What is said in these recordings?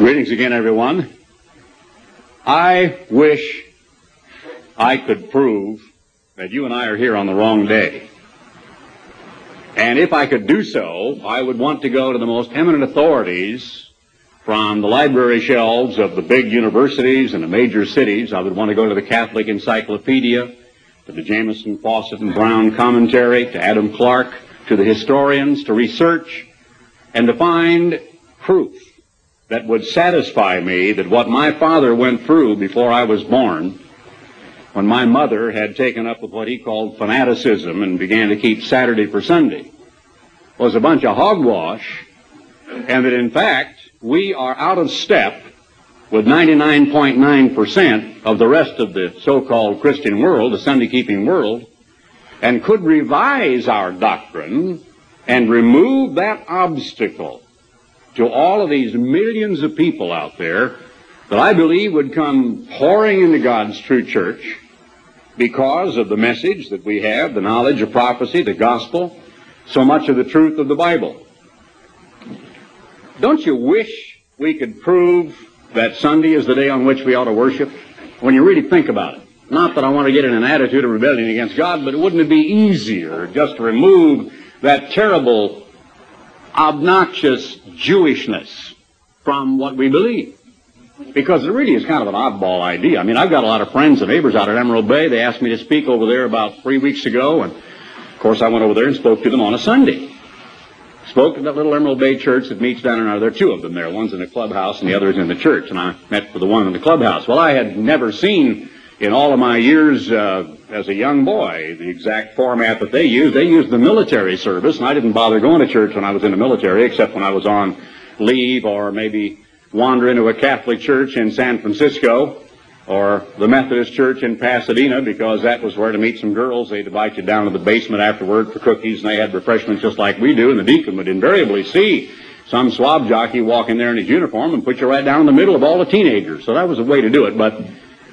Greetings again, everyone. I wish I could prove that you and I are here on the wrong day. And if I could do so, I would want to go to the most eminent authorities from the library shelves of the big universities and the major cities. I would want to go to the Catholic Encyclopedia, to the Jamieson, Fausset, and Brown commentary, to Adam Clarke, to the historians, to research, and to find proof that would satisfy me that what my father went through before I was born, when my mother had taken up with what he called fanaticism and began to keep Saturday for Sunday, was a bunch of hogwash, and that in fact we are out of step with 99.9% of the rest of the so-called Christian world, the Sunday-keeping world, and could revise our doctrine and remove that obstacle to all of these millions of people out there that I believe would come pouring into God's true church because of the message that we have, the knowledge of prophecy, the gospel, so much of the truth of the Bible. Don't you wish we could prove that Sunday is the day on which we ought to worship? When you really think about it. Not that I want to get in an attitude of rebellion against God, but wouldn't it be easier just to remove that terrible obnoxious Jewishness from what we believe. Because it really is kind of an oddball idea. I mean, I've got a lot of friends and neighbors out at Emerald Bay. They asked me to speak over there about three weeks ago, and of course I went over there and spoke to them on a Sunday. Spoke to that little Emerald Bay church that meets down in our, there are two of them there. One's in the clubhouse and the other is in the church, and I met with the one in the clubhouse. Well, I had never seen in all of my years uh, as a young boy, the exact format that they used, they used the military service, and I didn't bother going to church when I was in the military, except when I was on leave or maybe wander into a Catholic church in San Francisco or the Methodist church in Pasadena because that was where to meet some girls. They'd invite you down to the basement afterward for cookies, and they had refreshments just like we do, and the deacon would invariably see some swab jockey walk in there in his uniform and put you right down in the middle of all the teenagers. So that was a way to do it, but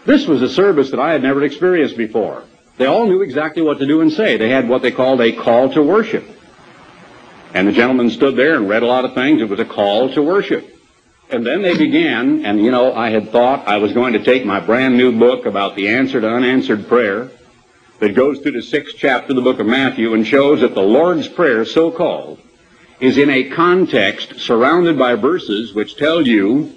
this was a service that I had never experienced before. They all knew exactly what to do and say. They had what they called a call to worship. And the gentleman stood there and read a lot of things. It was a call to worship. And then they began, and you know, I had thought I was going to take my brand new book about the answer to unanswered prayer that goes through the sixth chapter of the book of Matthew and shows that the Lord's Prayer, so called, is in a context surrounded by verses which tell you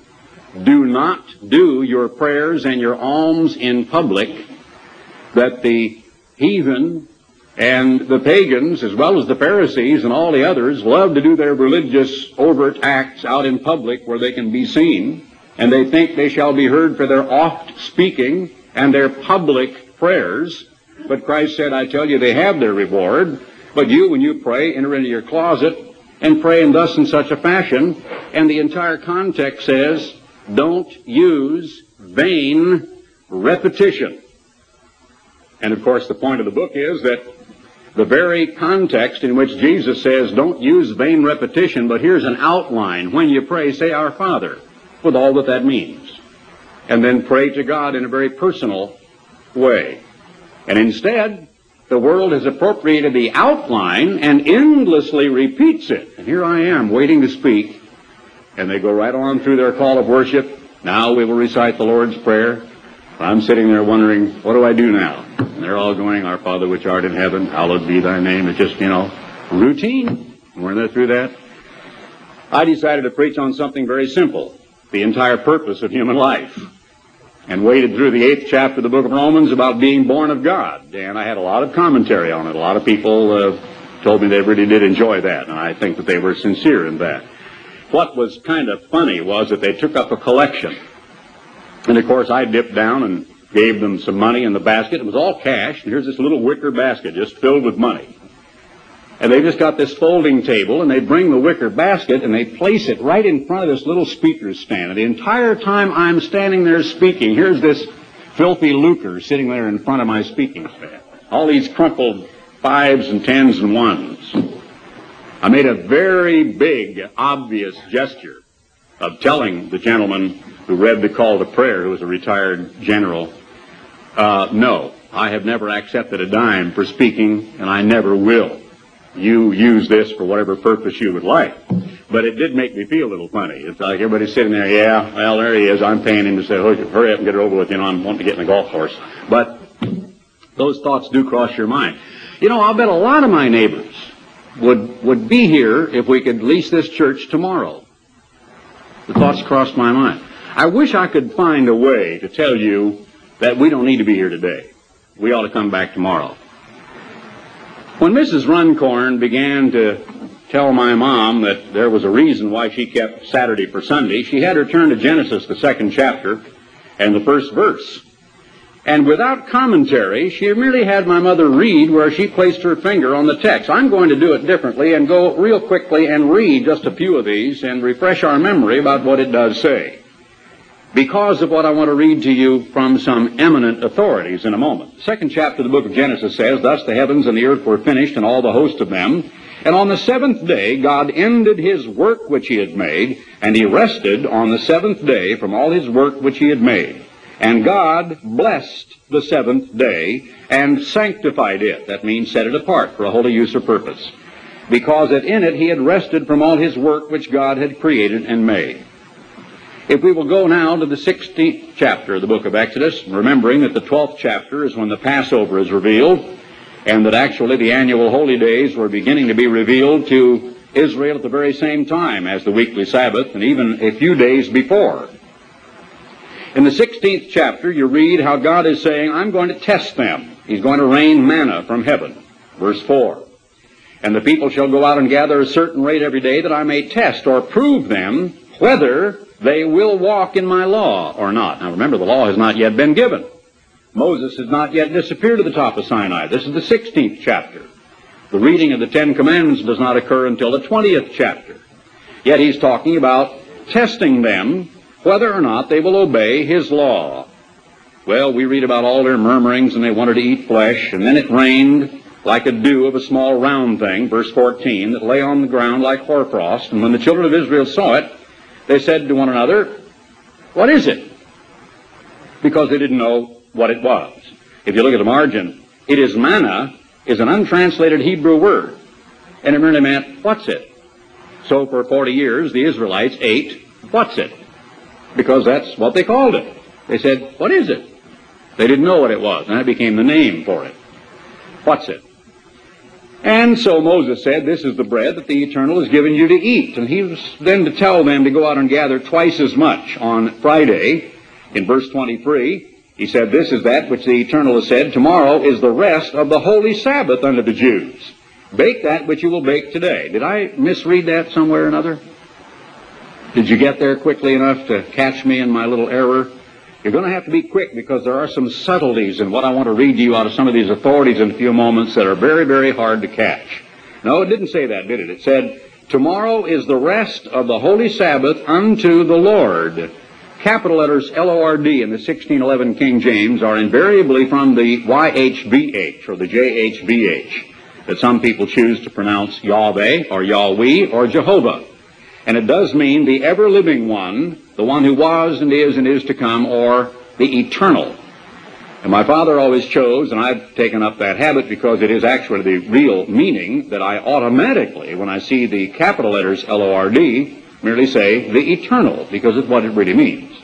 do not do your prayers and your alms in public, that the heathen and the pagans, as well as the Pharisees and all the others, love to do their religious overt acts out in public where they can be seen, and they think they shall be heard for their oft speaking and their public prayers. But Christ said, I tell you, they have their reward. But you, when you pray, enter into your closet and pray in thus in such a fashion. And the entire context says, don't use vain repetition. And of course, the point of the book is that the very context in which Jesus says, don't use vain repetition, but here's an outline. When you pray, say, Our Father, with all that that means. And then pray to God in a very personal way. And instead, the world has appropriated the outline and endlessly repeats it. And here I am waiting to speak and they go right on through their call of worship. Now we will recite the Lord's Prayer. I'm sitting there wondering, what do I do now? And they're all going, Our Father which art in heaven, hallowed be thy name. It's just, you know, routine. Weren't they through that? I decided to preach on something very simple, the entire purpose of human life. And waded through the eighth chapter of the book of Romans about being born of God. And I had a lot of commentary on it. A lot of people uh, told me they really did enjoy that, and I think that they were sincere in that. What was kind of funny was that they took up a collection. And of course, I dipped down and gave them some money in the basket. It was all cash. And here's this little wicker basket just filled with money. And they just got this folding table and they bring the wicker basket and they place it right in front of this little speaker stand. And the entire time I'm standing there speaking, here's this filthy lucre sitting there in front of my speaking stand. All these crumpled fives and tens and ones. I made a very big, obvious gesture of telling the gentleman who read the call to prayer, who was a retired general, uh, no, I have never accepted a dime for speaking, and I never will. you use this for whatever purpose you would like. But it did make me feel a little funny. It's like everybody's sitting there, yeah, well, there he is. I'm paying him to say, hurry up and get it over with. You know, I'm wanting to get in the golf course. But those thoughts do cross your mind. You know, I'll bet a lot of my neighbors would, would be here if we could lease this church tomorrow. The thoughts crossed my mind. I wish I could find a way to tell you that we don't need to be here today. We ought to come back tomorrow. When Mrs. Runcorn began to tell my mom that there was a reason why she kept Saturday for Sunday, she had her turn to Genesis, the second chapter, and the first verse. And without commentary, she merely had my mother read where she placed her finger on the text. I'm going to do it differently and go real quickly and read just a few of these and refresh our memory about what it does say. Because of what I want to read to you from some eminent authorities in a moment. The second chapter of the book of Genesis says, Thus the heavens and the earth were finished and all the host of them. And on the seventh day God ended his work which he had made, and he rested on the seventh day from all his work which he had made. And God blessed the seventh day and sanctified it. That means set it apart for a holy use or purpose. Because that in it he had rested from all his work which God had created and made. If we will go now to the 16th chapter of the book of Exodus, remembering that the 12th chapter is when the Passover is revealed, and that actually the annual holy days were beginning to be revealed to Israel at the very same time as the weekly Sabbath, and even a few days before. In the 16th chapter, you read how God is saying, I'm going to test them. He's going to rain manna from heaven. Verse 4. And the people shall go out and gather a certain rate every day that I may test or prove them whether they will walk in my law or not. Now remember, the law has not yet been given. Moses has not yet disappeared to the top of Sinai. This is the 16th chapter. The reading of the Ten Commandments does not occur until the 20th chapter. Yet he's talking about testing them whether or not they will obey his law. Well, we read about all their murmurings and they wanted to eat flesh, and then it rained like a dew of a small round thing, verse 14, that lay on the ground like hoarfrost. And when the children of Israel saw it, they said to one another, What is it? Because they didn't know what it was. If you look at the margin, it is manna is an untranslated Hebrew word. And it merely meant, what's it? So for 40 years, the Israelites ate, what's it? Because that's what they called it. They said, what is it? They didn't know what it was, and that became the name for it. What's it? And so Moses said, this is the bread that the Eternal has given you to eat. And he was then to tell them to go out and gather twice as much on Friday. In verse 23, he said, this is that which the Eternal has said, tomorrow is the rest of the holy Sabbath unto the Jews. Bake that which you will bake today. Did I misread that somewhere or another? Did you get there quickly enough to catch me in my little error? You're going to have to be quick because there are some subtleties in what I want to read to you out of some of these authorities in a few moments that are very, very hard to catch. No, it didn't say that, did it? It said, Tomorrow is the rest of the holy Sabbath unto the Lord. Capital letters L-O-R-D in the 1611 King James are invariably from the Y-H-V-H or the J-H-V-H that some people choose to pronounce Yahweh or Yahweh or Jehovah. And it does mean the ever living one, the one who was and is and is to come, or the eternal. And my father always chose, and I've taken up that habit because it is actually the real meaning that I automatically, when I see the capital letters L-O-R-D, merely say the eternal, because it's what it really means.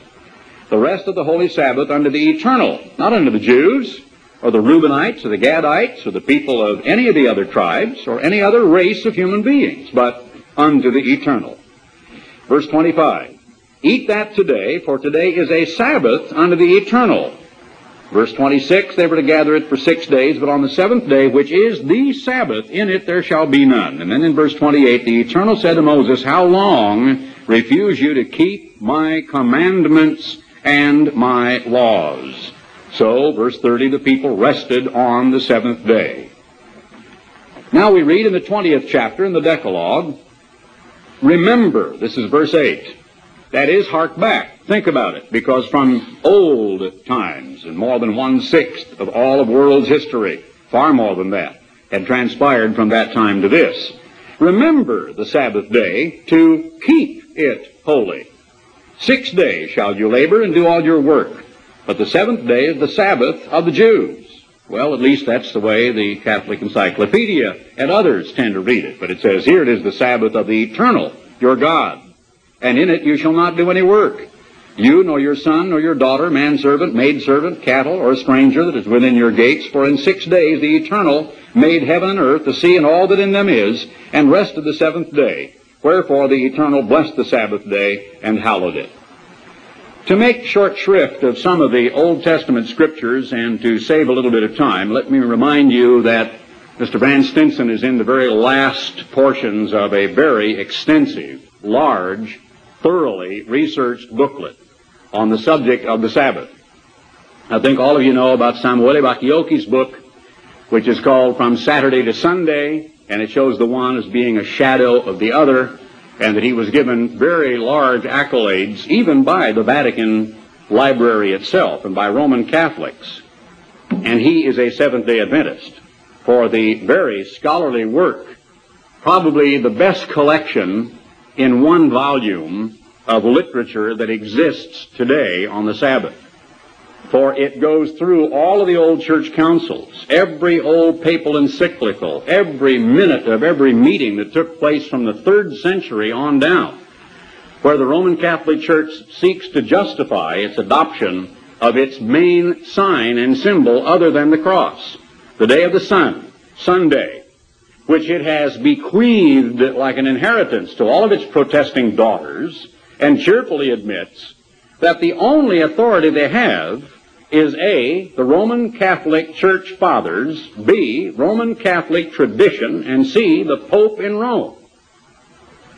The rest of the holy Sabbath unto the eternal, not unto the Jews, or the Reubenites, or the Gadites, or the people of any of the other tribes, or any other race of human beings, but unto the eternal. Verse 25. Eat that today, for today is a Sabbath unto the eternal. Verse 26, they were to gather it for six days, but on the seventh day, which is the Sabbath, in it there shall be none. And then in verse 28, the Eternal said to Moses, How long refuse you to keep my commandments and my laws? So, verse 30, the people rested on the seventh day. Now we read in the 20th chapter in the Decalogue, Remember, this is verse 8. That is, hark back. Think about it. Because from old times, and more than one-sixth of all of world's history, far more than that, had transpired from that time to this. Remember the Sabbath day to keep it holy. Six days shall you labor and do all your work, but the seventh day is the Sabbath of the Jews. Well, at least that's the way the Catholic Encyclopedia and others tend to read it. But it says here it is the Sabbath of the eternal, your God. And in it you shall not do any work. You, nor your son, nor your daughter, manservant, maidservant, cattle, or stranger that is within your gates. For in six days the eternal made heaven and earth, the sea, and all that in them is, and rested the seventh day. Wherefore the eternal blessed the Sabbath day and hallowed it. To make short shrift of some of the Old Testament scriptures and to save a little bit of time, let me remind you that Mr. Vance Stinson is in the very last portions of a very extensive, large, thoroughly researched booklet on the subject of the Sabbath. I think all of you know about Samuele Bacchiocchi's book, which is called From Saturday to Sunday, and it shows the one as being a shadow of the other and that he was given very large accolades even by the Vatican Library itself and by Roman Catholics. And he is a Seventh-day Adventist for the very scholarly work, probably the best collection in one volume of literature that exists today on the Sabbath for it goes through all of the old church councils, every old papal encyclical, every minute of every meeting that took place from the third century on down, where the Roman Catholic Church seeks to justify its adoption of its main sign and symbol other than the cross, the day of the sun, Sunday, which it has bequeathed like an inheritance to all of its protesting daughters, and cheerfully admits that the only authority they have is A, the Roman Catholic Church Fathers, B, Roman Catholic tradition, and C, the Pope in Rome.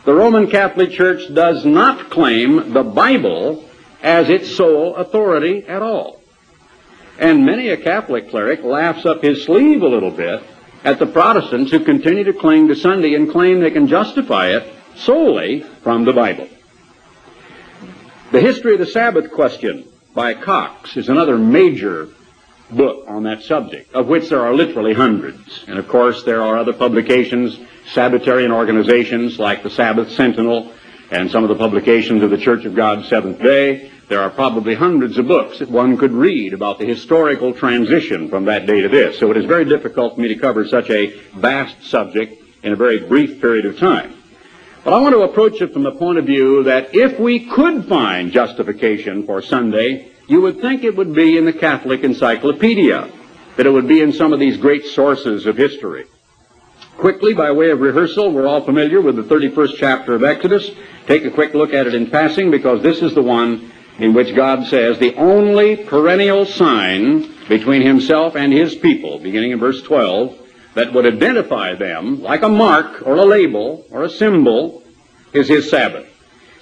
The Roman Catholic Church does not claim the Bible as its sole authority at all. And many a Catholic cleric laughs up his sleeve a little bit at the Protestants who continue to cling to Sunday and claim they can justify it solely from the Bible. The history of the Sabbath question by Cox is another major book on that subject, of which there are literally hundreds. And of course, there are other publications, Sabbatarian organizations like the Sabbath Sentinel and some of the publications of the Church of God Seventh Day. There are probably hundreds of books that one could read about the historical transition from that day to this. So it is very difficult for me to cover such a vast subject in a very brief period of time. But I want to approach it from the point of view that if we could find justification for Sunday, you would think it would be in the Catholic Encyclopedia, that it would be in some of these great sources of history. Quickly, by way of rehearsal, we're all familiar with the 31st chapter of Exodus. Take a quick look at it in passing because this is the one in which God says the only perennial sign between himself and his people, beginning in verse 12, that would identify them like a mark or a label or a symbol is his Sabbath.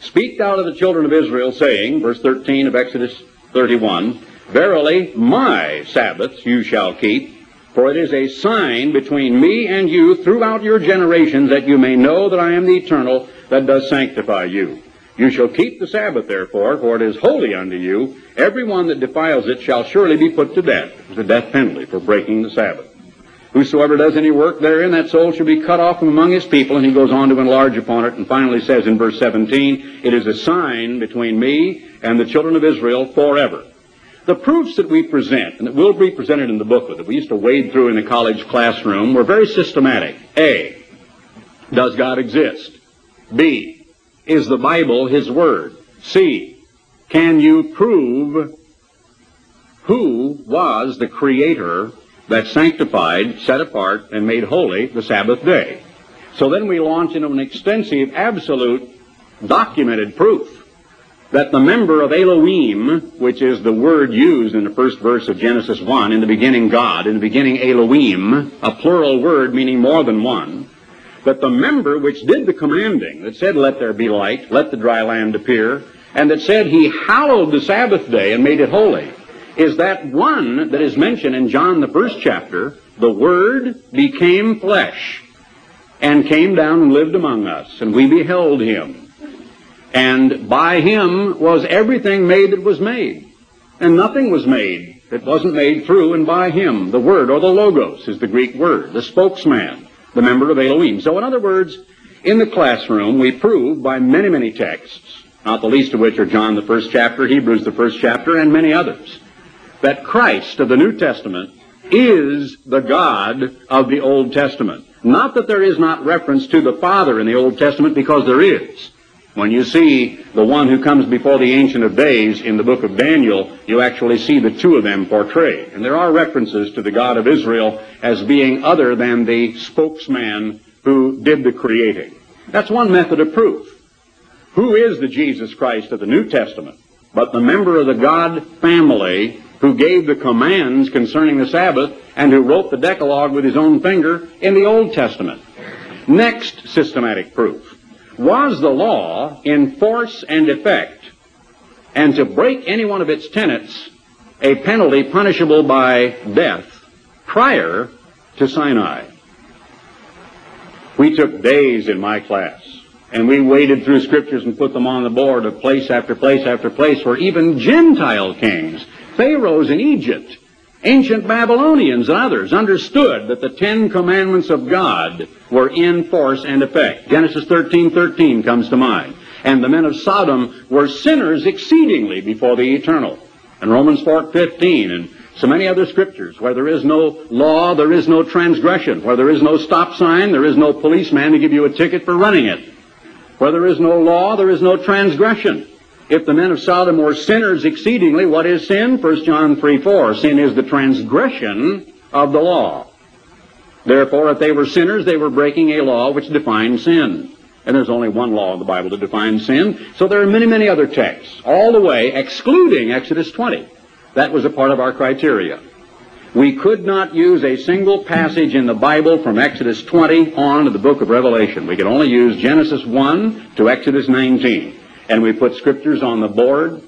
Speak thou to the children of Israel, saying, verse 13 of Exodus 31, Verily, my Sabbaths you shall keep, for it is a sign between me and you throughout your generations, that you may know that I am the eternal that does sanctify you. You shall keep the Sabbath, therefore, for it is holy unto you. Every one that defiles it shall surely be put to death. It's a death penalty for breaking the Sabbath. Whosoever does any work therein, that soul shall be cut off from among his people. And he goes on to enlarge upon it and finally says in verse 17, It is a sign between me and the children of Israel forever. The proofs that we present, and that will be presented in the booklet that we used to wade through in the college classroom, were very systematic. A, does God exist? B, is the Bible His Word? C, can you prove who was the creator that sanctified, set apart, and made holy the Sabbath day. So then we launch into an extensive, absolute, documented proof that the member of Elohim, which is the word used in the first verse of Genesis 1, in the beginning God, in the beginning Elohim, a plural word meaning more than one, that the member which did the commanding, that said, let there be light, let the dry land appear, and that said he hallowed the Sabbath day and made it holy, is that one that is mentioned in John the first chapter, the Word became flesh and came down and lived among us, and we beheld him. And by him was everything made that was made. And nothing was made that wasn't made through and by him. The Word, or the Logos, is the Greek word, the spokesman, the member of Elohim. So in other words, in the classroom, we prove by many, many texts, not the least of which are John the first chapter, Hebrews the first chapter, and many others, that Christ of the New Testament is the God of the Old Testament. Not that there is not reference to the Father in the Old Testament, because there is. When you see the one who comes before the Ancient of Days in the book of Daniel, you actually see the two of them portrayed. And there are references to the God of Israel as being other than the spokesman who did the creating. That's one method of proof. Who is the Jesus Christ of the New Testament? But the member of the God family who gave the commands concerning the Sabbath and who wrote the Decalogue with his own finger in the Old Testament. Next systematic proof. Was the law in force and effect, and to break any one of its tenets, a penalty punishable by death prior to Sinai? We took days in my class, and we waded through scriptures and put them on the board of place after place after place where even Gentile kings pharaohs in Egypt, ancient Babylonians and others understood that the Ten Commandments of God were in force and effect. Genesis 13:13 comes to mind. And the men of Sodom were sinners exceedingly before the eternal. And Romans 4:15 and so many other scriptures where there is no law, there is no transgression. Where there is no stop sign, there is no policeman to give you a ticket for running it. Where there is no law, there is no transgression. If the men of Sodom were sinners exceedingly, what is sin? 1 John 3 4. Sin is the transgression of the law. Therefore, if they were sinners, they were breaking a law which defined sin. And there's only one law in the Bible to define sin. So there are many, many other texts, all the way excluding Exodus 20. That was a part of our criteria. We could not use a single passage in the Bible from Exodus 20 on to the book of Revelation. We could only use Genesis 1 to Exodus 19. And we put scriptures on the board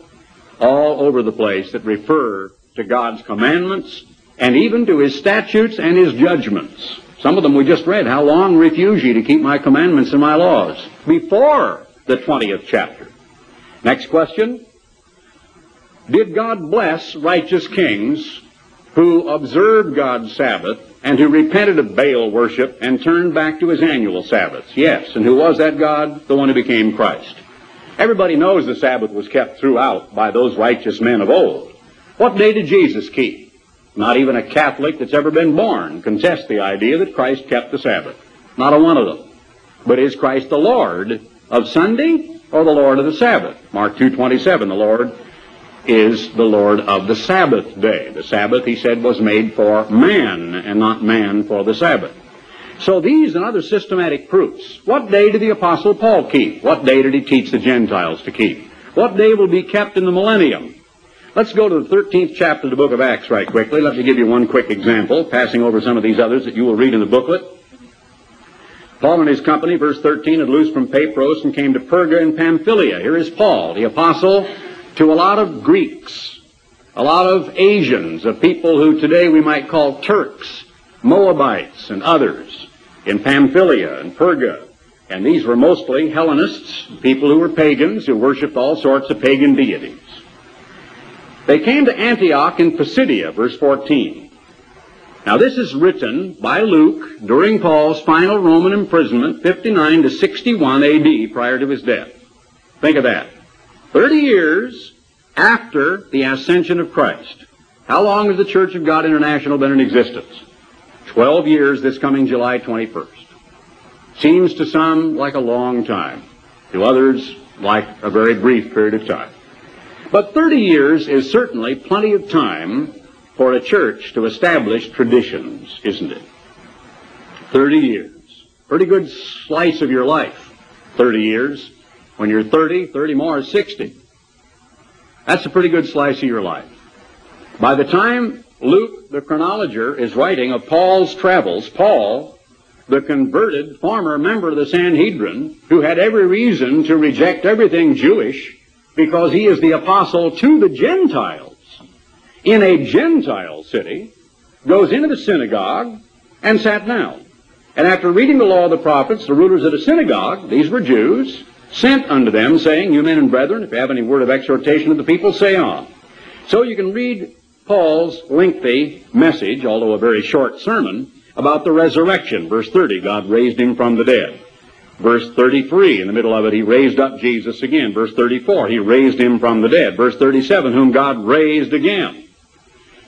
all over the place that refer to God's commandments and even to his statutes and his judgments. Some of them we just read. How long refuse ye to keep my commandments and my laws? Before the 20th chapter. Next question. Did God bless righteous kings who observed God's Sabbath and who repented of Baal worship and turned back to his annual Sabbaths? Yes. And who was that God? The one who became Christ. Everybody knows the Sabbath was kept throughout by those righteous men of old. What day did Jesus keep? Not even a Catholic that's ever been born contests the idea that Christ kept the Sabbath. Not a one of them. But is Christ the Lord of Sunday or the Lord of the Sabbath? Mark 2.27, the Lord is the Lord of the Sabbath day. The Sabbath, he said, was made for man and not man for the Sabbath. So these and other systematic proofs. What day did the Apostle Paul keep? What day did he teach the Gentiles to keep? What day will be kept in the millennium? Let's go to the 13th chapter of the book of Acts right quickly. Let me give you one quick example, passing over some of these others that you will read in the booklet. Paul and his company, verse 13, had loosed from Paphos and came to Perga in Pamphylia. Here is Paul, the apostle, to a lot of Greeks, a lot of Asians, of people who today we might call Turks, Moabites, and others in Pamphylia and Perga. And these were mostly Hellenists, people who were pagans who worshiped all sorts of pagan deities. They came to Antioch in Pisidia, verse 14. Now this is written by Luke during Paul's final Roman imprisonment, 59 to 61 AD, prior to his death. Think of that. 30 years after the ascension of Christ. How long has the Church of God International been in existence? 12 years this coming July 21st. Seems to some like a long time. To others, like a very brief period of time. But 30 years is certainly plenty of time for a church to establish traditions, isn't it? 30 years. Pretty good slice of your life. 30 years. When you're 30, 30 more is 60. That's a pretty good slice of your life. By the time Luke, the chronologer, is writing of Paul's travels. Paul, the converted former member of the Sanhedrin, who had every reason to reject everything Jewish because he is the apostle to the Gentiles in a Gentile city, goes into the synagogue and sat down. And after reading the law of the prophets, the rulers of the synagogue, these were Jews, sent unto them, saying, You men and brethren, if you have any word of exhortation to the people, say on. So you can read Paul's lengthy message, although a very short sermon, about the resurrection. Verse 30, God raised him from the dead. Verse 33, in the middle of it, he raised up Jesus again. Verse 34, he raised him from the dead. Verse 37, whom God raised again.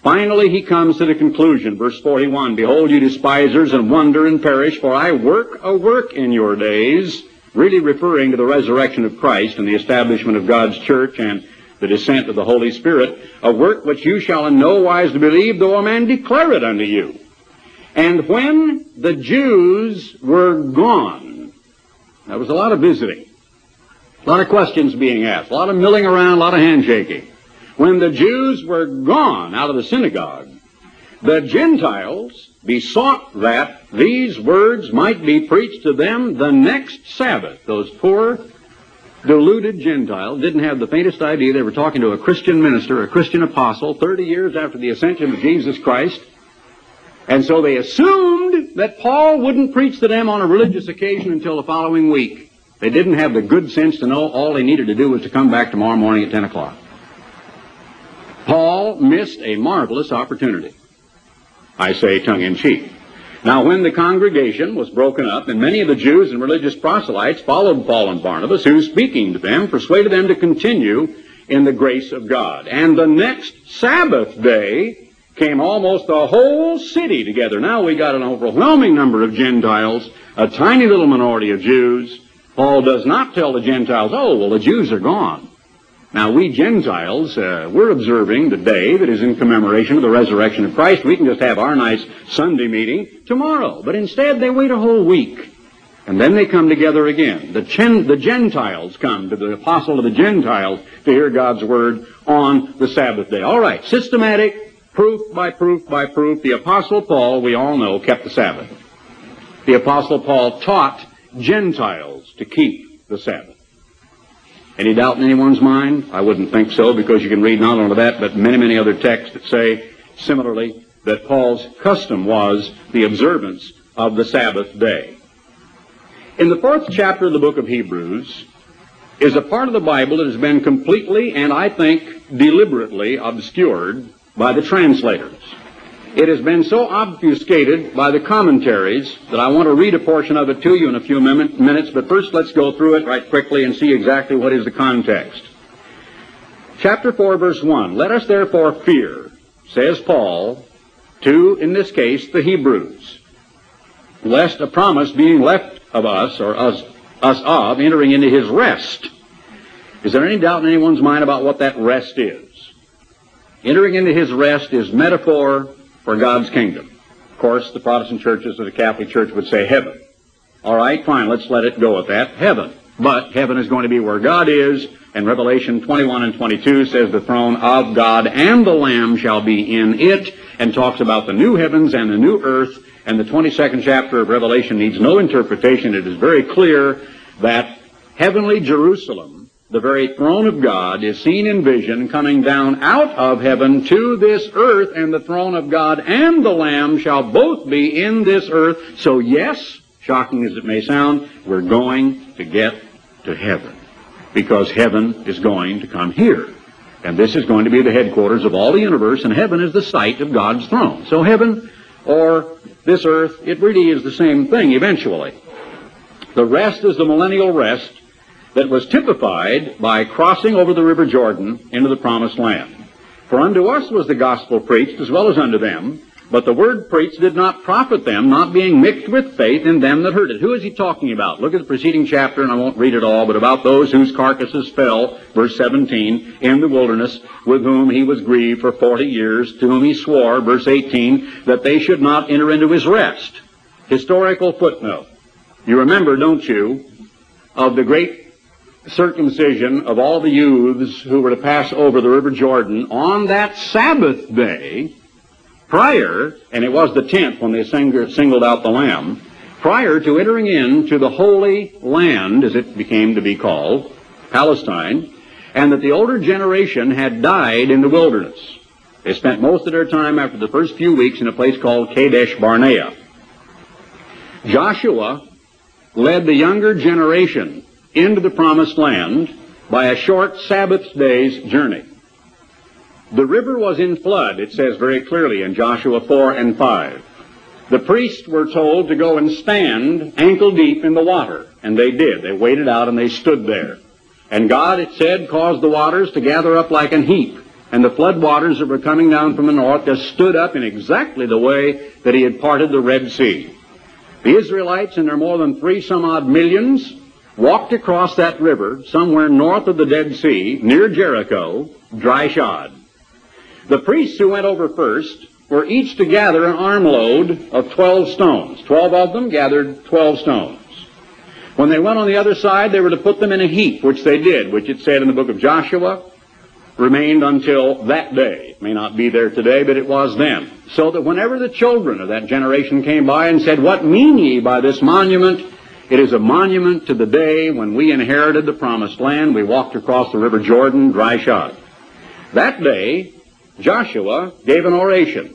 Finally, he comes to the conclusion, verse 41, Behold, you despisers, and wonder and perish, for I work a work in your days, really referring to the resurrection of Christ and the establishment of God's church and the descent of the Holy Spirit, a work which you shall in no wise believe, though a man declare it unto you. And when the Jews were gone, there was a lot of visiting, a lot of questions being asked, a lot of milling around, a lot of handshaking. When the Jews were gone out of the synagogue, the Gentiles besought that these words might be preached to them the next Sabbath. Those poor, deluded Gentiles didn't have the faintest idea they were talking to a Christian minister, a Christian apostle, 30 years after the ascension of Jesus Christ. And so they assumed that Paul wouldn't preach to them on a religious occasion until the following week. They didn't have the good sense to know all they needed to do was to come back tomorrow morning at 10 o'clock. Paul missed a marvelous opportunity. I say tongue in cheek. Now, when the congregation was broken up, and many of the Jews and religious proselytes followed Paul and Barnabas, who, speaking to them, persuaded them to continue in the grace of God. And the next Sabbath day came almost the whole city together. Now we got an overwhelming number of Gentiles, a tiny little minority of Jews. Paul does not tell the Gentiles, oh, well, the Jews are gone. Now, we Gentiles, uh, we're observing the day that is in commemoration of the resurrection of Christ. We can just have our nice Sunday meeting tomorrow. But instead, they wait a whole week. And then they come together again. The, Chen, the Gentiles come to the apostle of the Gentiles to hear God's word on the Sabbath day. All right, systematic, proof by proof by proof. The apostle Paul, we all know, kept the Sabbath. The apostle Paul taught Gentiles to keep the Sabbath. Any doubt in anyone's mind? I wouldn't think so because you can read not only that, but many, many other texts that say similarly that Paul's custom was the observance of the Sabbath day. In the fourth chapter of the book of Hebrews is a part of the Bible that has been completely and I think deliberately obscured by the translators. It has been so obfuscated by the commentaries that I want to read a portion of it to you in a few minutes, but first let's go through it right quickly and see exactly what is the context. Chapter 4, verse 1. Let us therefore fear, says Paul, to, in this case, the Hebrews, lest a promise being left of us, or us, us of, entering into his rest. Is there any doubt in anyone's mind about what that rest is? Entering into his rest is metaphor for God's kingdom. Of course, the Protestant churches or the Catholic Church would say heaven. All right, fine, let's let it go at that. Heaven. But heaven is going to be where God is, and Revelation 21 and 22 says the throne of God and the Lamb shall be in it, and talks about the new heavens and the new earth, and the 22nd chapter of Revelation needs no interpretation. It is very clear that heavenly Jerusalem the very throne of God is seen in vision coming down out of heaven to this earth, and the throne of God and the Lamb shall both be in this earth. So yes, shocking as it may sound, we're going to get to heaven. Because heaven is going to come here. And this is going to be the headquarters of all the universe, and heaven is the site of God's throne. So heaven or this earth, it really is the same thing eventually. The rest is the millennial rest that was typified by crossing over the river Jordan into the promised land. For unto us was the gospel preached as well as unto them, but the word preached did not profit them, not being mixed with faith in them that heard it. Who is he talking about? Look at the preceding chapter, and I won't read it all, but about those whose carcasses fell, verse 17, in the wilderness, with whom he was grieved for forty years, to whom he swore, verse 18, that they should not enter into his rest. Historical footnote. You remember, don't you, of the great circumcision of all the youths who were to pass over the River Jordan on that Sabbath day, prior, and it was the tenth when they singled out the lamb, prior to entering into the Holy Land, as it became to be called, Palestine, and that the older generation had died in the wilderness. They spent most of their time after the first few weeks in a place called Kadesh Barnea. Joshua led the younger generation into the promised land by a short Sabbath day's journey. The river was in flood, it says very clearly in Joshua 4 and 5. The priests were told to go and stand ankle deep in the water, and they did. They waded out and they stood there. And God, it said, caused the waters to gather up like an heap, and the flood waters that were coming down from the north just stood up in exactly the way that he had parted the Red Sea. The Israelites, in their more than three some odd millions, walked across that river somewhere north of the Dead Sea, near Jericho, dry shod. The priests who went over first were each to gather an armload of 12 stones. Twelve of them gathered 12 stones. When they went on the other side, they were to put them in a heap, which they did, which it said in the book of Joshua, remained until that day. It may not be there today, but it was then. So that whenever the children of that generation came by and said, What mean ye by this monument? It is a monument to the day when we inherited the promised land. We walked across the river Jordan dry shod. That day, Joshua gave an oration.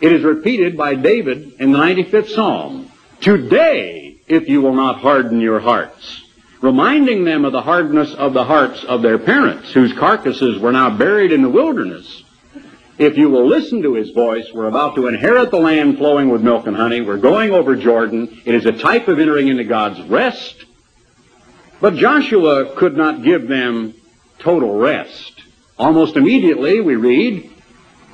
It is repeated by David in the 95th Psalm. Today, if you will not harden your hearts reminding them of the hardness of the hearts of their parents, whose carcasses were now buried in the wilderness. If you will listen to his voice, we're about to inherit the land flowing with milk and honey. We're going over Jordan. It is a type of entering into God's rest. But Joshua could not give them total rest. Almost immediately, we read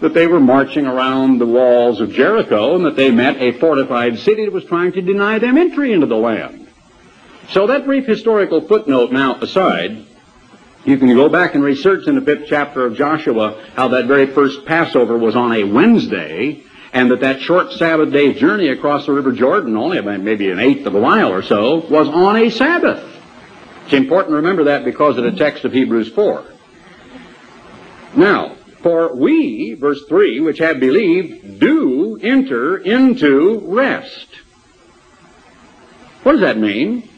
that they were marching around the walls of Jericho and that they met a fortified city that was trying to deny them entry into the land. So that brief historical footnote now aside, you can go back and research in the fifth chapter of Joshua how that very first Passover was on a Wednesday, and that that short Sabbath day journey across the River Jordan, only maybe an eighth of a mile or so, was on a Sabbath. It's important to remember that because of the text of Hebrews 4. Now, for we, verse 3, which have believed, do enter into rest. What does that mean?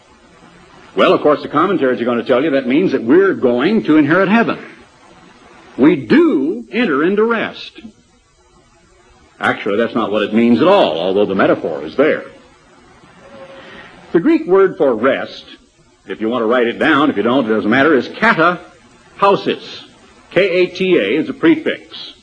Well, of course, the commentaries are going to tell you that means that we're going to inherit heaven. We do enter into rest. Actually, that's not what it means at all, although the metaphor is there. The Greek word for rest, if you want to write it down, if you don't, it doesn't matter, is kata pausis. K-A-T-A is a prefix.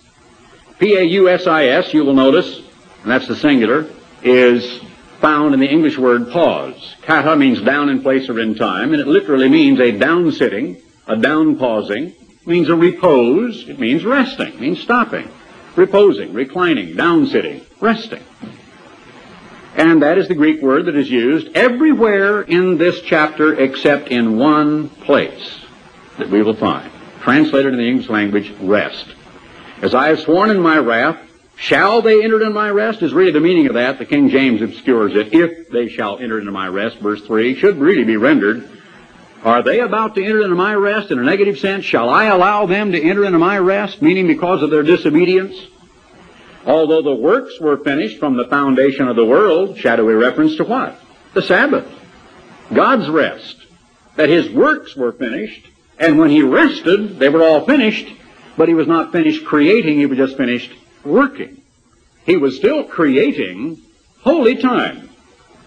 P-A-U-S-I-S, you will notice, and that's the singular, is found in the English word pause. Kata means down in place or in time, and it literally means a down sitting, a down pausing, means a repose, it means resting, means stopping, reposing, reclining, down sitting, resting. And that is the Greek word that is used everywhere in this chapter except in one place that we will find. Translated in the English language, rest. As I have sworn in my wrath, Shall they enter into my rest is really the meaning of that. The King James obscures it. If they shall enter into my rest, verse 3, should really be rendered. Are they about to enter into my rest in a negative sense? Shall I allow them to enter into my rest, meaning because of their disobedience? Although the works were finished from the foundation of the world, shadowy reference to what? The Sabbath. God's rest. That his works were finished, and when he rested, they were all finished, but he was not finished creating, he was just finished working. He was still creating holy time,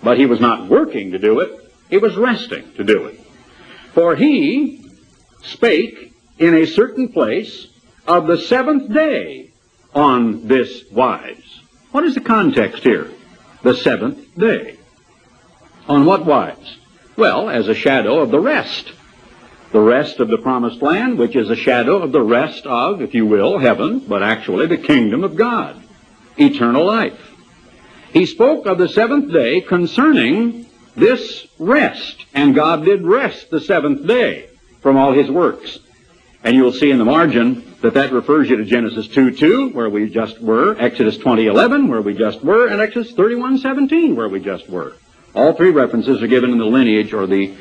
but he was not working to do it. He was resting to do it. For he spake in a certain place of the seventh day on this wise. What is the context here? The seventh day. On what wise? Well, as a shadow of the rest the rest of the promised land, which is a shadow of the rest of, if you will, heaven, but actually the kingdom of God, eternal life. He spoke of the seventh day concerning this rest, and God did rest the seventh day from all his works. And you'll see in the margin that that refers you to Genesis 2:2, where we just were, Exodus 20:11, where we just were, and Exodus 31:17, where we just were. All three references are given in the lineage or the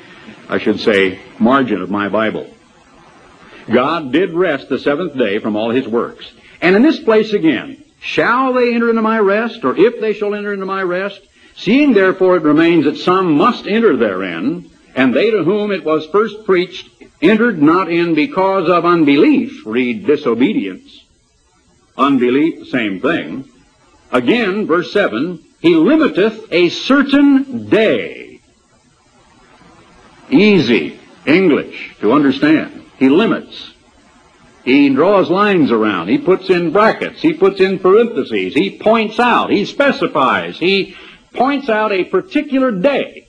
I should say, margin of my Bible. God did rest the seventh day from all his works. And in this place again, shall they enter into my rest, or if they shall enter into my rest? Seeing therefore it remains that some must enter therein, and they to whom it was first preached entered not in because of unbelief, read disobedience. Unbelief, same thing. Again, verse 7, he limiteth a certain day easy English to understand. He limits. He draws lines around. He puts in brackets. He puts in parentheses. He points out. He specifies. He points out a particular day,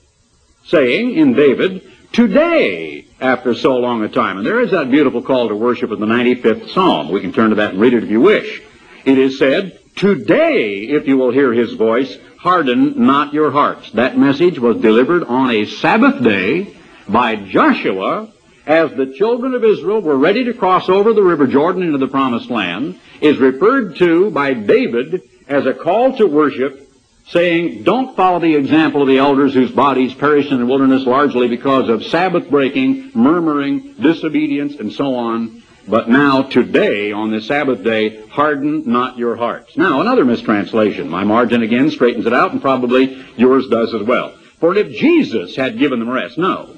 saying in David, Today after so long a time. And there is that beautiful call to worship in the 95th Psalm. We can turn to that and read it if you wish. It is said, Today, if you will hear his voice, harden not your hearts. That message was delivered on a Sabbath day by Joshua as the children of Israel were ready to cross over the river Jordan into the promised land, is referred to by David as a call to worship saying, don't follow the example of the elders whose bodies perished in the wilderness largely because of Sabbath breaking, murmuring, disobedience, and so on. But now, today, on the Sabbath day, harden not your hearts. Now, another mistranslation. My margin again straightens it out, and probably yours does as well. For if Jesus had given them rest, no.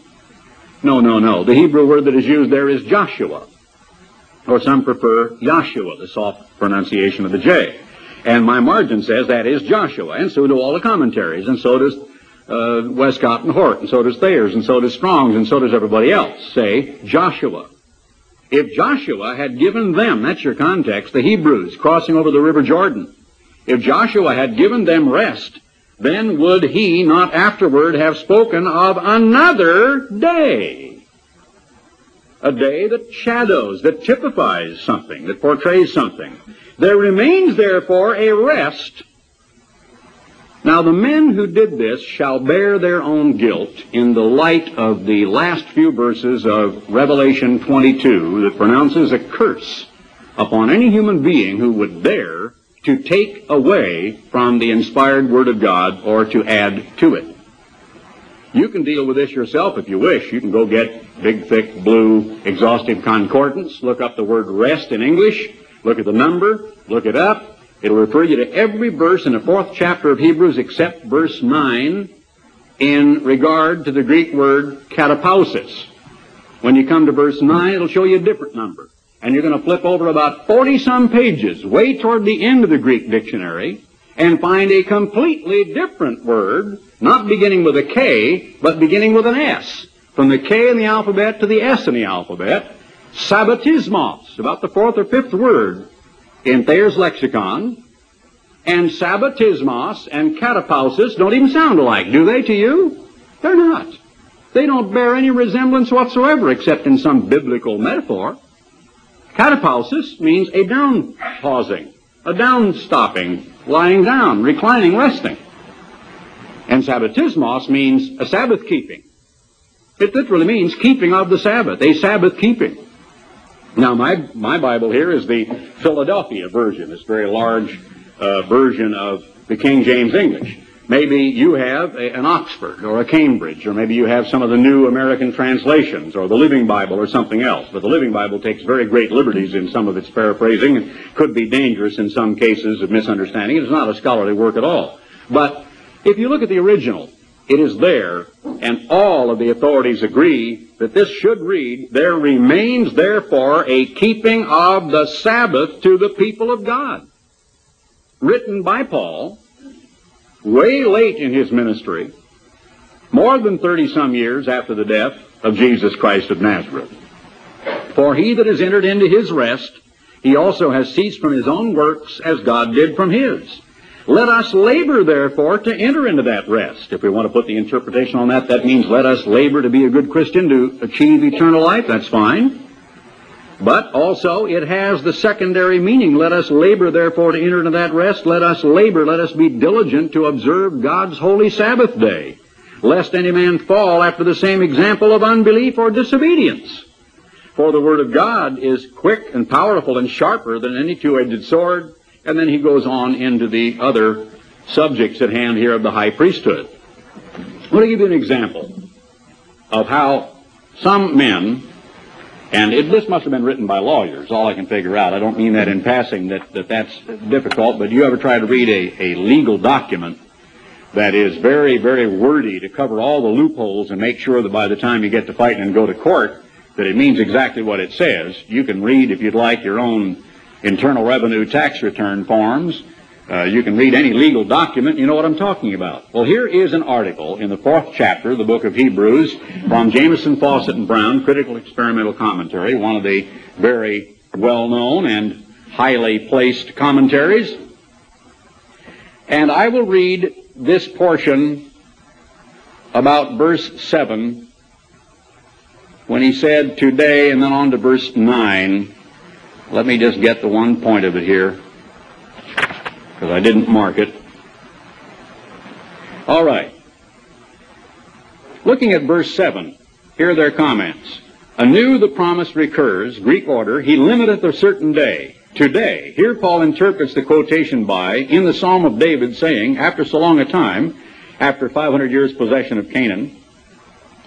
No, no, no. The Hebrew word that is used there is Joshua. Or some prefer Joshua, the soft pronunciation of the J. And my margin says that is Joshua, and so do all the commentaries, and so does uh, Westcott and Hort, and so does Thayer's, and so does Strong's, and so does everybody else. Say Joshua. If Joshua had given them, that's your context, the Hebrews crossing over the river Jordan, if Joshua had given them rest, then would he not afterward have spoken of another day? A day that shadows, that typifies something, that portrays something. There remains therefore a rest. Now the men who did this shall bear their own guilt in the light of the last few verses of Revelation 22 that pronounces a curse upon any human being who would dare to take away from the inspired Word of God or to add to it. You can deal with this yourself if you wish. You can go get big, thick, blue, exhaustive concordance, look up the word rest in English, Look at the number, look it up. It'll refer you to every verse in the fourth chapter of Hebrews except verse 9 in regard to the Greek word katapausis. When you come to verse 9, it'll show you a different number. And you're going to flip over about 40 some pages, way toward the end of the Greek dictionary, and find a completely different word, not beginning with a K, but beginning with an S. From the K in the alphabet to the S in the alphabet, Sabbatismos, about the fourth or fifth word in Thayer's lexicon. And sabbatismos and katapausis don't even sound alike, do they to you? They're not. They don't bear any resemblance whatsoever except in some biblical metaphor. Katapausis means a down pausing, a down stopping, lying down, reclining, resting. And sabbatismos means a Sabbath keeping. It literally means keeping of the Sabbath, a Sabbath keeping. Now, my, my Bible here is the Philadelphia version. It's very large uh, version of the King James English. Maybe you have a, an Oxford or a Cambridge, or maybe you have some of the new American translations, or the Living Bible, or something else. But the Living Bible takes very great liberties in some of its paraphrasing and could be dangerous in some cases of misunderstanding. It's not a scholarly work at all. But if you look at the original, it is there, and all of the authorities agree that this should read, There remains therefore a keeping of the Sabbath to the people of God. Written by Paul, way late in his ministry, more than 30 some years after the death of Jesus Christ of Nazareth. For he that has entered into his rest, he also has ceased from his own works as God did from his. Let us labor, therefore, to enter into that rest. If we want to put the interpretation on that, that means let us labor to be a good Christian, to achieve eternal life. That's fine. But also, it has the secondary meaning. Let us labor, therefore, to enter into that rest. Let us labor, let us be diligent to observe God's holy Sabbath day, lest any man fall after the same example of unbelief or disobedience. For the Word of God is quick and powerful and sharper than any two-edged sword, and then he goes on into the other subjects at hand here of the high priesthood. I want to give you an example of how some men, and it, this must have been written by lawyers, all I can figure out. I don't mean that in passing that, that that's difficult, but you ever try to read a, a legal document that is very, very wordy to cover all the loopholes and make sure that by the time you get to fighting and go to court, that it means exactly what it says. You can read, if you'd like, your own Internal Revenue tax return forms. Uh, you can read any legal document, you know what I'm talking about. Well, here is an article in the fourth chapter of the book of Hebrews from Jamieson, Fausset, and Brown, Critical Experimental Commentary, one of the very well-known and highly placed commentaries. And I will read this portion about verse 7 when he said today and then on to verse 9. Let me just get the one point of it here because I didn't mark it. All right. Looking at verse 7, here are their comments. Anew the promise recurs, Greek order, he limiteth a certain day. Today, here Paul interprets the quotation by, in the Psalm of David, saying, after so long a time, after 500 years possession of Canaan,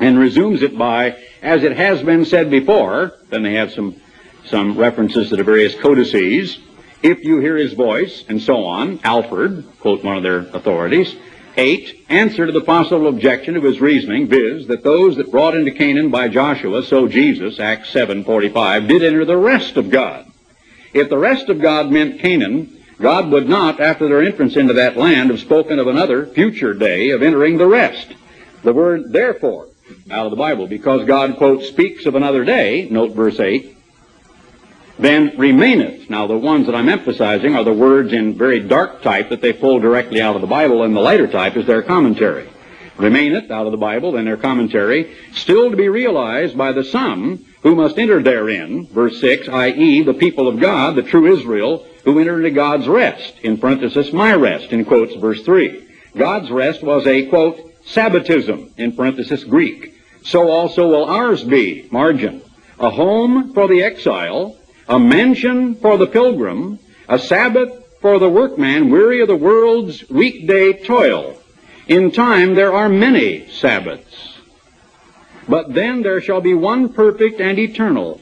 and resumes it by, as it has been said before, then they have some, some references to the various codices, if you hear his voice, and so on, Alford, quote one of their authorities, 8. Answer to the possible objection of his reasoning, viz., that those that brought into Canaan by Joshua, so Jesus, Acts 7.45, did enter the rest of God. If the rest of God meant Canaan, God would not, after their entrance into that land, have spoken of another future day of entering the rest. The word therefore, out of the Bible, because God, quote, speaks of another day, note verse 8, then remaineth. Now, the ones that I'm emphasizing are the words in very dark type that they pull directly out of the Bible, and the lighter type is their commentary. Remaineth out of the Bible, then their commentary, still to be realized by the some who must enter therein, verse 6, i.e., the people of God, the true Israel, who enter into God's rest, in parenthesis, my rest, in quotes, verse 3. God's rest was a, quote, Sabbatism, in parenthesis, Greek. So also will ours be, margin, a home for the exile, a mansion for the pilgrim, a Sabbath for the workman weary of the world's weekday toil. In time there are many Sabbaths. But then there shall be one perfect and eternal.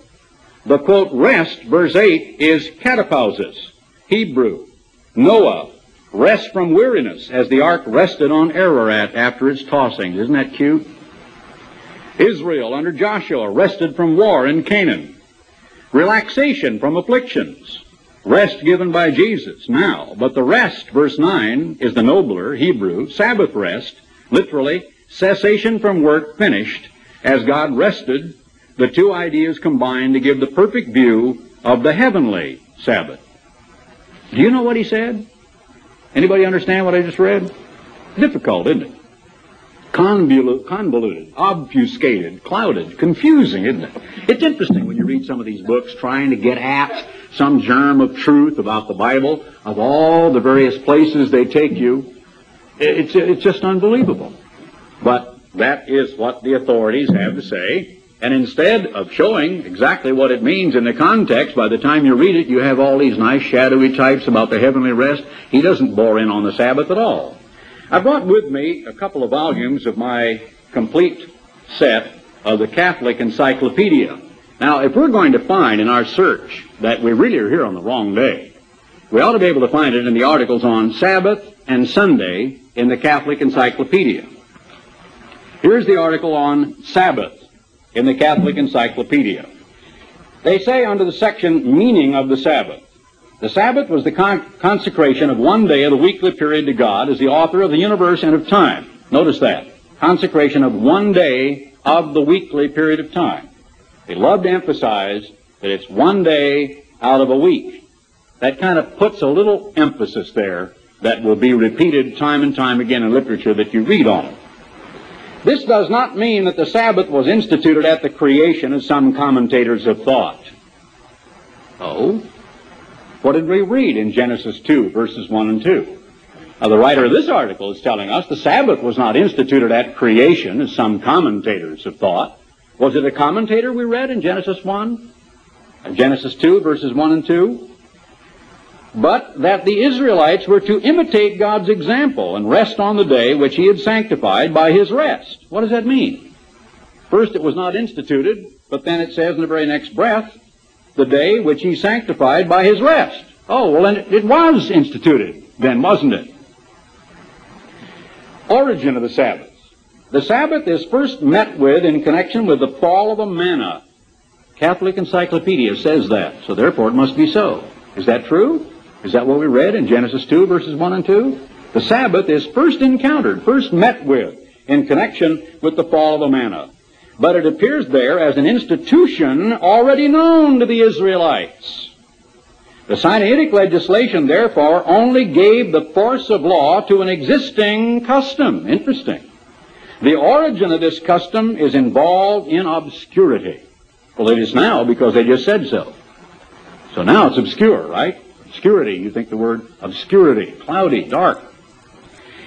The quote, rest, verse 8, is katapausis, Hebrew. Noah, rest from weariness, as the ark rested on Ararat after its tossing. Isn't that cute? Israel under Joshua rested from war in Canaan relaxation from afflictions, rest given by Jesus now. But the rest, verse 9, is the nobler Hebrew Sabbath rest, literally cessation from work finished, as God rested, the two ideas combined to give the perfect view of the heavenly Sabbath. Do you know what he said? Anybody understand what I just read? Difficult, isn't it? Convoluted, obfuscated, clouded, confusing, isn't it? It's interesting when you read some of these books trying to get at some germ of truth about the Bible, of all the various places they take you. It's, it's just unbelievable. But that is what the authorities have to say. And instead of showing exactly what it means in the context, by the time you read it, you have all these nice shadowy types about the heavenly rest. He doesn't bore in on the Sabbath at all. I brought with me a couple of volumes of my complete set of the Catholic Encyclopedia. Now, if we're going to find in our search that we really are here on the wrong day, we ought to be able to find it in the articles on Sabbath and Sunday in the Catholic Encyclopedia. Here's the article on Sabbath in the Catholic Encyclopedia. They say under the section Meaning of the Sabbath, the Sabbath was the con- consecration of one day of the weekly period to God as the author of the universe and of time. Notice that. Consecration of one day of the weekly period of time. They love to emphasize that it's one day out of a week. That kind of puts a little emphasis there that will be repeated time and time again in literature that you read on it. This does not mean that the Sabbath was instituted at the creation as some commentators have thought. Oh, what did we read in Genesis 2, verses 1 and 2? Now, the writer of this article is telling us the Sabbath was not instituted at creation, as some commentators have thought. Was it a commentator we read in Genesis 1? Genesis 2, verses 1 and 2? But that the Israelites were to imitate God's example and rest on the day which he had sanctified by his rest. What does that mean? First, it was not instituted, but then it says in the very next breath, the day which he sanctified by his rest. Oh, well, then it was instituted then, wasn't it? Origin of the Sabbath. The Sabbath is first met with in connection with the fall of the manna. Catholic Encyclopedia says that, so therefore it must be so. Is that true? Is that what we read in Genesis 2, verses 1 and 2? The Sabbath is first encountered, first met with, in connection with the fall of the manna but it appears there as an institution already known to the Israelites. The Sinaitic legislation, therefore, only gave the force of law to an existing custom. Interesting. The origin of this custom is involved in obscurity. Well, it is now because they just said so. So now it's obscure, right? Obscurity, you think the word obscurity, cloudy, dark.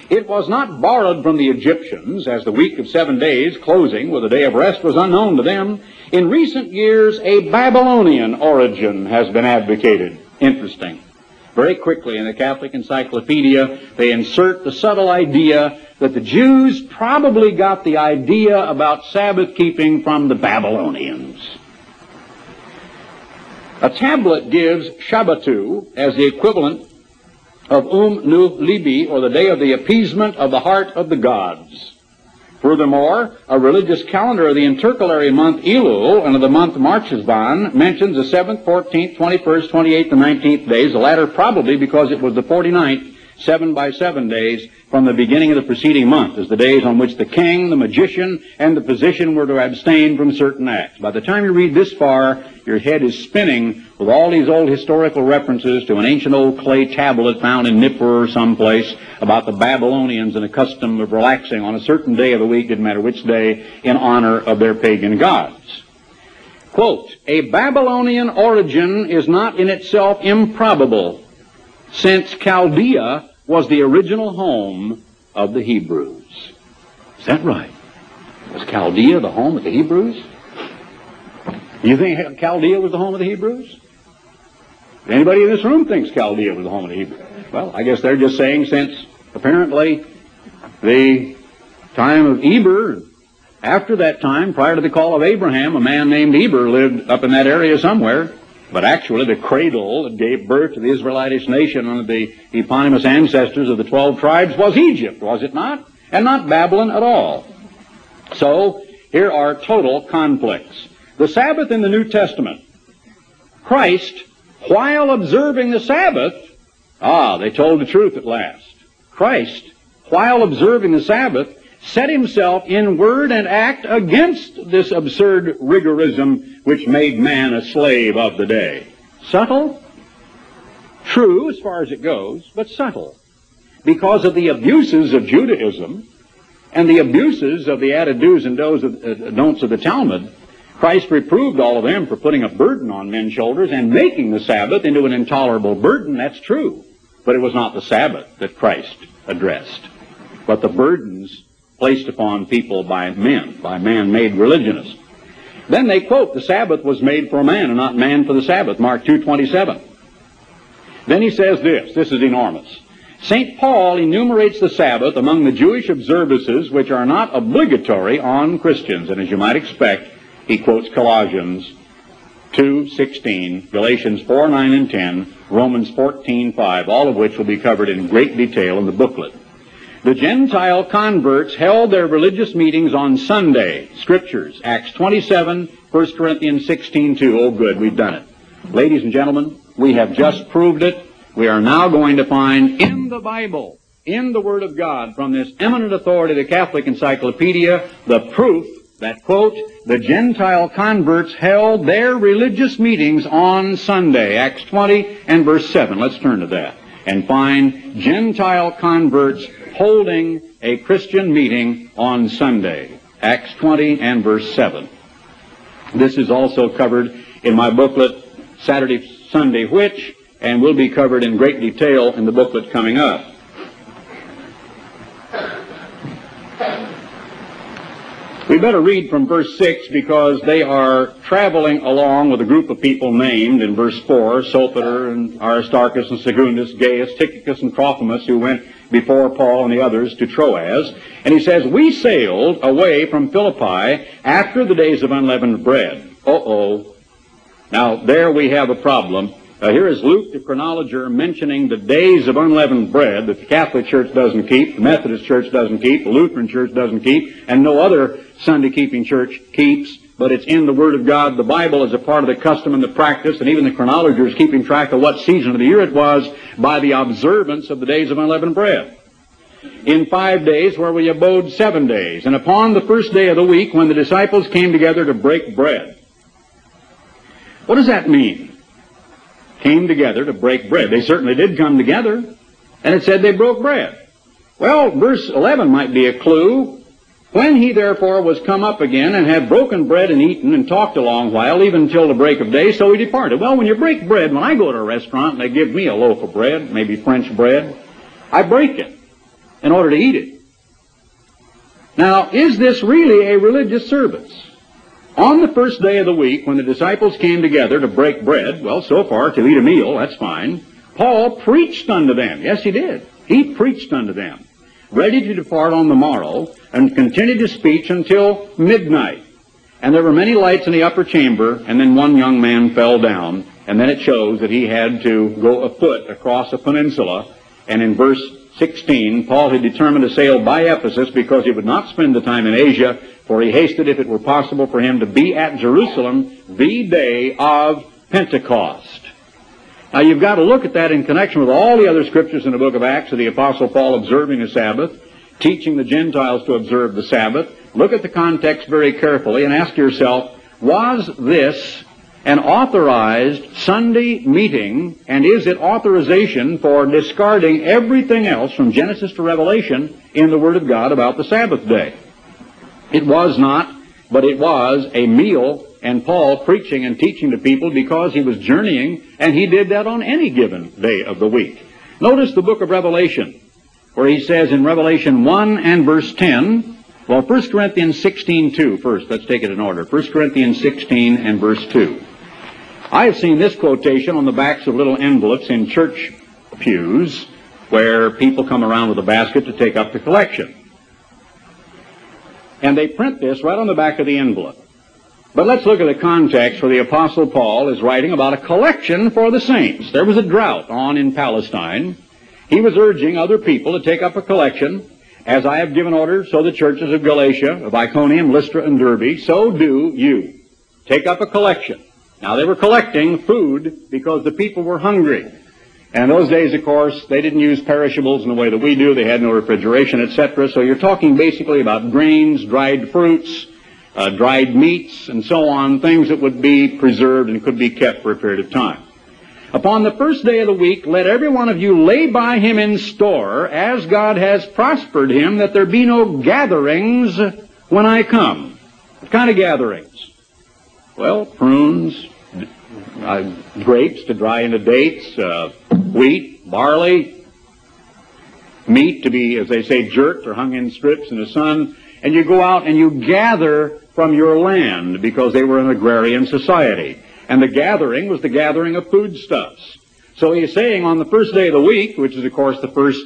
It was not borrowed from the Egyptians, as the week of seven days, closing with a day of rest, was unknown to them. In recent years, a Babylonian origin has been advocated. Interesting. Very quickly in the Catholic Encyclopedia, they insert the subtle idea that the Jews probably got the idea about Sabbath keeping from the Babylonians. A tablet gives Shabbatu as the equivalent of Um Nu Libi, or the day of the appeasement of the heart of the gods. Furthermore, a religious calendar of the intercalary month Elul and of the month Marchesban mentions the 7th, 14th, 21st, 28th, and 19th days, the latter probably because it was the 49th, seven by seven days from the beginning of the preceding month, as the days on which the king, the magician, and the physician were to abstain from certain acts. By the time you read this far, your head is spinning with all these old historical references to an ancient old clay tablet found in Nippur or someplace about the Babylonians and a custom of relaxing on a certain day of the week, didn't matter which day, in honor of their pagan gods. Quote, a Babylonian origin is not in itself improbable, since Chaldea was the original home of the Hebrews. Is that right? Was Chaldea the home of the Hebrews? You think Chaldea was the home of the Hebrews? Anybody in this room thinks Chaldea was the home of the Hebrews? Well, I guess they're just saying since apparently the time of Eber, after that time, prior to the call of Abraham, a man named Eber lived up in that area somewhere. But actually, the cradle that gave birth to the Israelitish nation under the eponymous ancestors of the 12 tribes was Egypt, was it not? And not Babylon at all. So, here are total conflicts. The Sabbath in the New Testament. Christ, while observing the Sabbath, ah, they told the truth at last. Christ, while observing the Sabbath, set himself in word and act against this absurd rigorism which made man a slave of the day. Subtle? True as far as it goes, but subtle. Because of the abuses of Judaism and the abuses of the added do's and don'ts of, uh, don'ts of the Talmud, Christ reproved all of them for putting a burden on men's shoulders and making the Sabbath into an intolerable burden. That's true. But it was not the Sabbath that Christ addressed, but the burdens placed upon people by men, by man-made religionists. Then they quote, the Sabbath was made for man and not man for the Sabbath, Mark 2.27. Then he says this, this is enormous. St. Paul enumerates the Sabbath among the Jewish observances which are not obligatory on Christians. And as you might expect, he quotes Colossians 2.16, Galatians 4, 9, and 10, Romans 14, 5, all of which will be covered in great detail in the booklet. The Gentile converts held their religious meetings on Sunday. Scriptures, Acts 27, 1 Corinthians 16, 2. Oh, good, we've done it. Ladies and gentlemen, we have just proved it. We are now going to find in the Bible, in the Word of God, from this eminent authority, the Catholic Encyclopedia, the proof that, quote, the Gentile converts held their religious meetings on Sunday. Acts 20 and verse 7. Let's turn to that and find Gentile converts holding a Christian meeting on Sunday. Acts 20 and verse 7. This is also covered in my booklet, Saturday, Sunday Which, and will be covered in great detail in the booklet coming up. We better read from verse 6 because they are traveling along with a group of people named in verse 4, Sopater and Aristarchus and Secundus, Gaius, Tychicus and Trophimus, who went before Paul and the others to Troas. And he says, we sailed away from Philippi after the days of unleavened bread. Uh-oh. Now, there we have a problem. Uh, here is Luke, the chronologer, mentioning the days of unleavened bread that the Catholic Church doesn't keep, the Methodist Church doesn't keep, the Lutheran Church doesn't keep, and no other Sunday keeping church keeps, but it's in the Word of God. The Bible is a part of the custom and the practice, and even the chronologer is keeping track of what season of the year it was by the observance of the days of unleavened bread. In five days, where we abode seven days, and upon the first day of the week, when the disciples came together to break bread. What does that mean? came together to break bread. They certainly did come together, and it said they broke bread. Well, verse 11 might be a clue. When he therefore was come up again and had broken bread and eaten and talked a long while, even till the break of day, so he departed. Well, when you break bread, when I go to a restaurant and they give me a loaf of bread, maybe French bread, I break it in order to eat it. Now, is this really a religious service? On the first day of the week, when the disciples came together to break bread, well, so far, to eat a meal, that's fine, Paul preached unto them. Yes, he did. He preached unto them ready to depart on the morrow, and continued his speech until midnight. And there were many lights in the upper chamber, and then one young man fell down, and then it shows that he had to go afoot across a peninsula, and in verse 16, Paul had determined to sail by Ephesus because he would not spend the time in Asia, for he hasted, if it were possible for him, to be at Jerusalem the day of Pentecost. Now you've got to look at that in connection with all the other scriptures in the book of Acts of the Apostle Paul observing the Sabbath, teaching the Gentiles to observe the Sabbath. Look at the context very carefully and ask yourself, was this an authorized Sunday meeting, and is it authorization for discarding everything else from Genesis to Revelation in the Word of God about the Sabbath day? It was not, but it was a meal and Paul preaching and teaching to people because he was journeying, and he did that on any given day of the week. Notice the book of Revelation, where he says in Revelation 1 and verse 10, well, 1 Corinthians 16, 2 first. Let's take it in order. 1 Corinthians 16 and verse 2. I have seen this quotation on the backs of little envelopes in church pews where people come around with a basket to take up the collection. And they print this right on the back of the envelope. But let's look at the context where the Apostle Paul is writing about a collection for the saints. There was a drought on in Palestine. He was urging other people to take up a collection. As I have given orders, so the churches of Galatia, of Iconium, Lystra, and Derbe, so do you. Take up a collection. Now they were collecting food because the people were hungry. And those days, of course, they didn't use perishables in the way that we do. They had no refrigeration, etc. So you're talking basically about grains, dried fruits, uh, dried meats, and so on, things that would be preserved and could be kept for a period of time. Upon the first day of the week, let every one of you lay by him in store, as God has prospered him, that there be no gatherings when I come. What kind of gatherings? Well, prunes, uh, grapes to dry into dates, uh, wheat, barley, meat to be, as they say, jerked or hung in strips in the sun, and you go out and you gather from your land because they were an agrarian society. And the gathering was the gathering of foodstuffs. So he's saying on the first day of the week, which is of course the first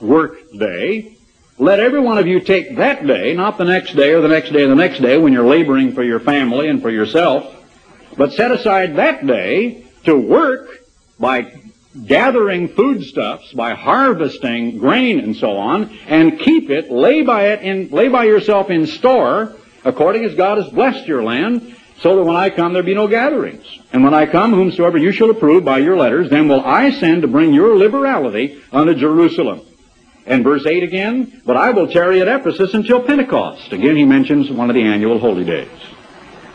work day, let every one of you take that day, not the next day or the next day or the next day when you're laboring for your family and for yourself, but set aside that day to work by gathering foodstuffs, by harvesting grain and so on, and keep it, lay by it in, lay by yourself in store according as God has blessed your land, so that when I come there be no gatherings. And when I come, whomsoever you shall approve by your letters, then will I send to bring your liberality unto Jerusalem. And verse 8 again, but I will tarry at Ephesus until Pentecost. Again, he mentions one of the annual holy days.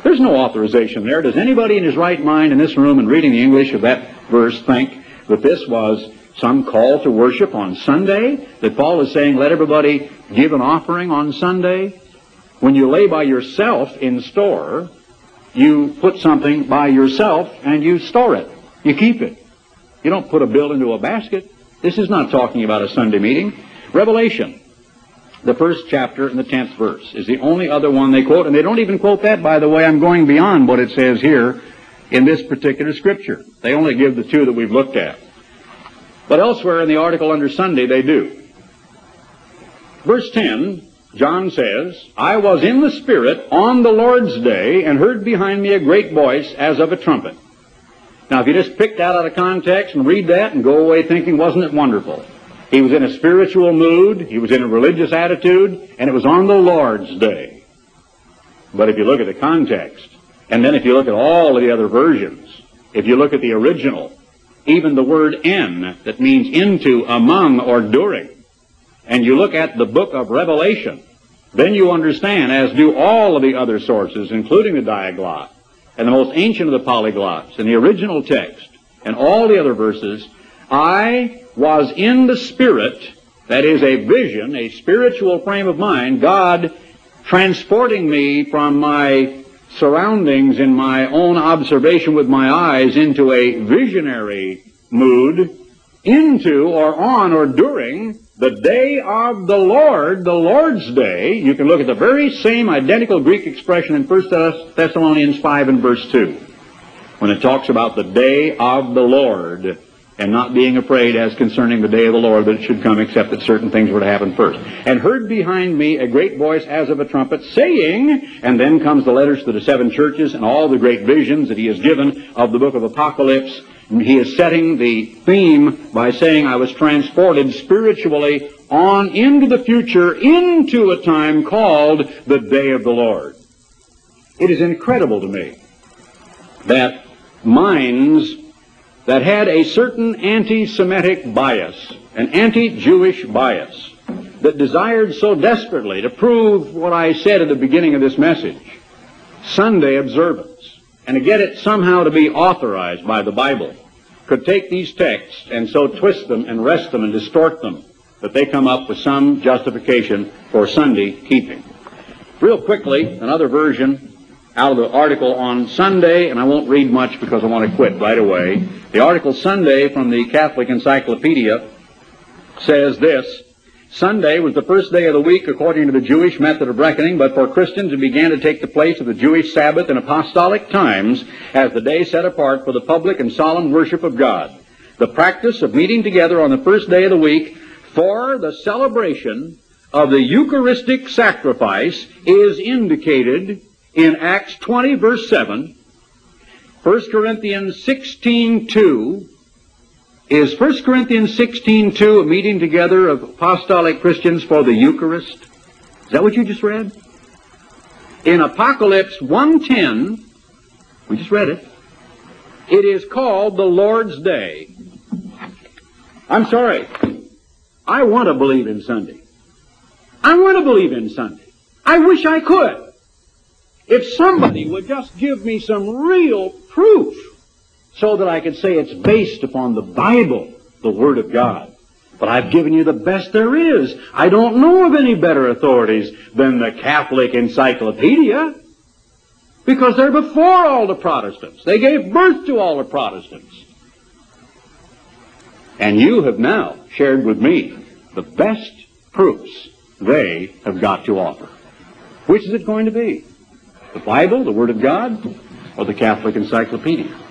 There's no authorization there. Does anybody in his right mind in this room and reading the English of that verse think that this was some call to worship on Sunday? That Paul is saying, let everybody give an offering on Sunday? When you lay by yourself in store, you put something by yourself and you store it. You keep it. You don't put a bill into a basket. This is not talking about a Sunday meeting. Revelation, the first chapter and the tenth verse, is the only other one they quote, and they don't even quote that, by the way. I'm going beyond what it says here in this particular scripture. They only give the two that we've looked at. But elsewhere in the article under Sunday, they do. Verse 10 John says, I was in the Spirit on the Lord's day and heard behind me a great voice as of a trumpet. Now, if you just pick that out of context and read that and go away thinking, wasn't it wonderful? He was in a spiritual mood, he was in a religious attitude, and it was on the Lord's day. But if you look at the context, and then if you look at all of the other versions, if you look at the original, even the word in, that means into, among, or during, and you look at the book of Revelation, then you understand, as do all of the other sources, including the diaglott, and the most ancient of the polyglots, and the original text, and all the other verses, I was in the Spirit, that is a vision, a spiritual frame of mind. God transporting me from my surroundings in my own observation with my eyes into a visionary mood, into or on or during the day of the Lord, the Lord's day. You can look at the very same identical Greek expression in 1 Thessalonians 5 and verse 2 when it talks about the day of the Lord and not being afraid as concerning the day of the Lord that it should come except that certain things were to happen first. And heard behind me a great voice as of a trumpet saying, and then comes the letters to the seven churches and all the great visions that he has given of the book of Apocalypse. He is setting the theme by saying, I was transported spiritually on into the future, into a time called the day of the Lord. It is incredible to me that minds that had a certain anti-Semitic bias, an anti-Jewish bias, that desired so desperately to prove what I said at the beginning of this message, Sunday observance, and to get it somehow to be authorized by the Bible, could take these texts and so twist them and wrest them and distort them that they come up with some justification for Sunday keeping. Real quickly, another version out of the article on Sunday, and I won't read much because I want to quit right away. The article Sunday from the Catholic Encyclopedia says this, Sunday was the first day of the week according to the Jewish method of reckoning, but for Christians it began to take the place of the Jewish Sabbath in apostolic times as the day set apart for the public and solemn worship of God. The practice of meeting together on the first day of the week for the celebration of the Eucharistic sacrifice is indicated in Acts 20 verse 7, 1 Corinthians 16 2, is 1 Corinthians 16 2 a meeting together of apostolic Christians for the Eucharist? Is that what you just read? In Apocalypse 1.10, we just read it, it is called the Lord's Day. I'm sorry. I want to believe in Sunday. I want to believe in Sunday. I wish I could. If somebody would just give me some real proof so that I could say it's based upon the Bible, the Word of God. But I've given you the best there is. I don't know of any better authorities than the Catholic Encyclopedia. Because they're before all the Protestants. They gave birth to all the Protestants. And you have now shared with me the best proofs they have got to offer. Which is it going to be? The Bible, the Word of God, or the Catholic Encyclopedia?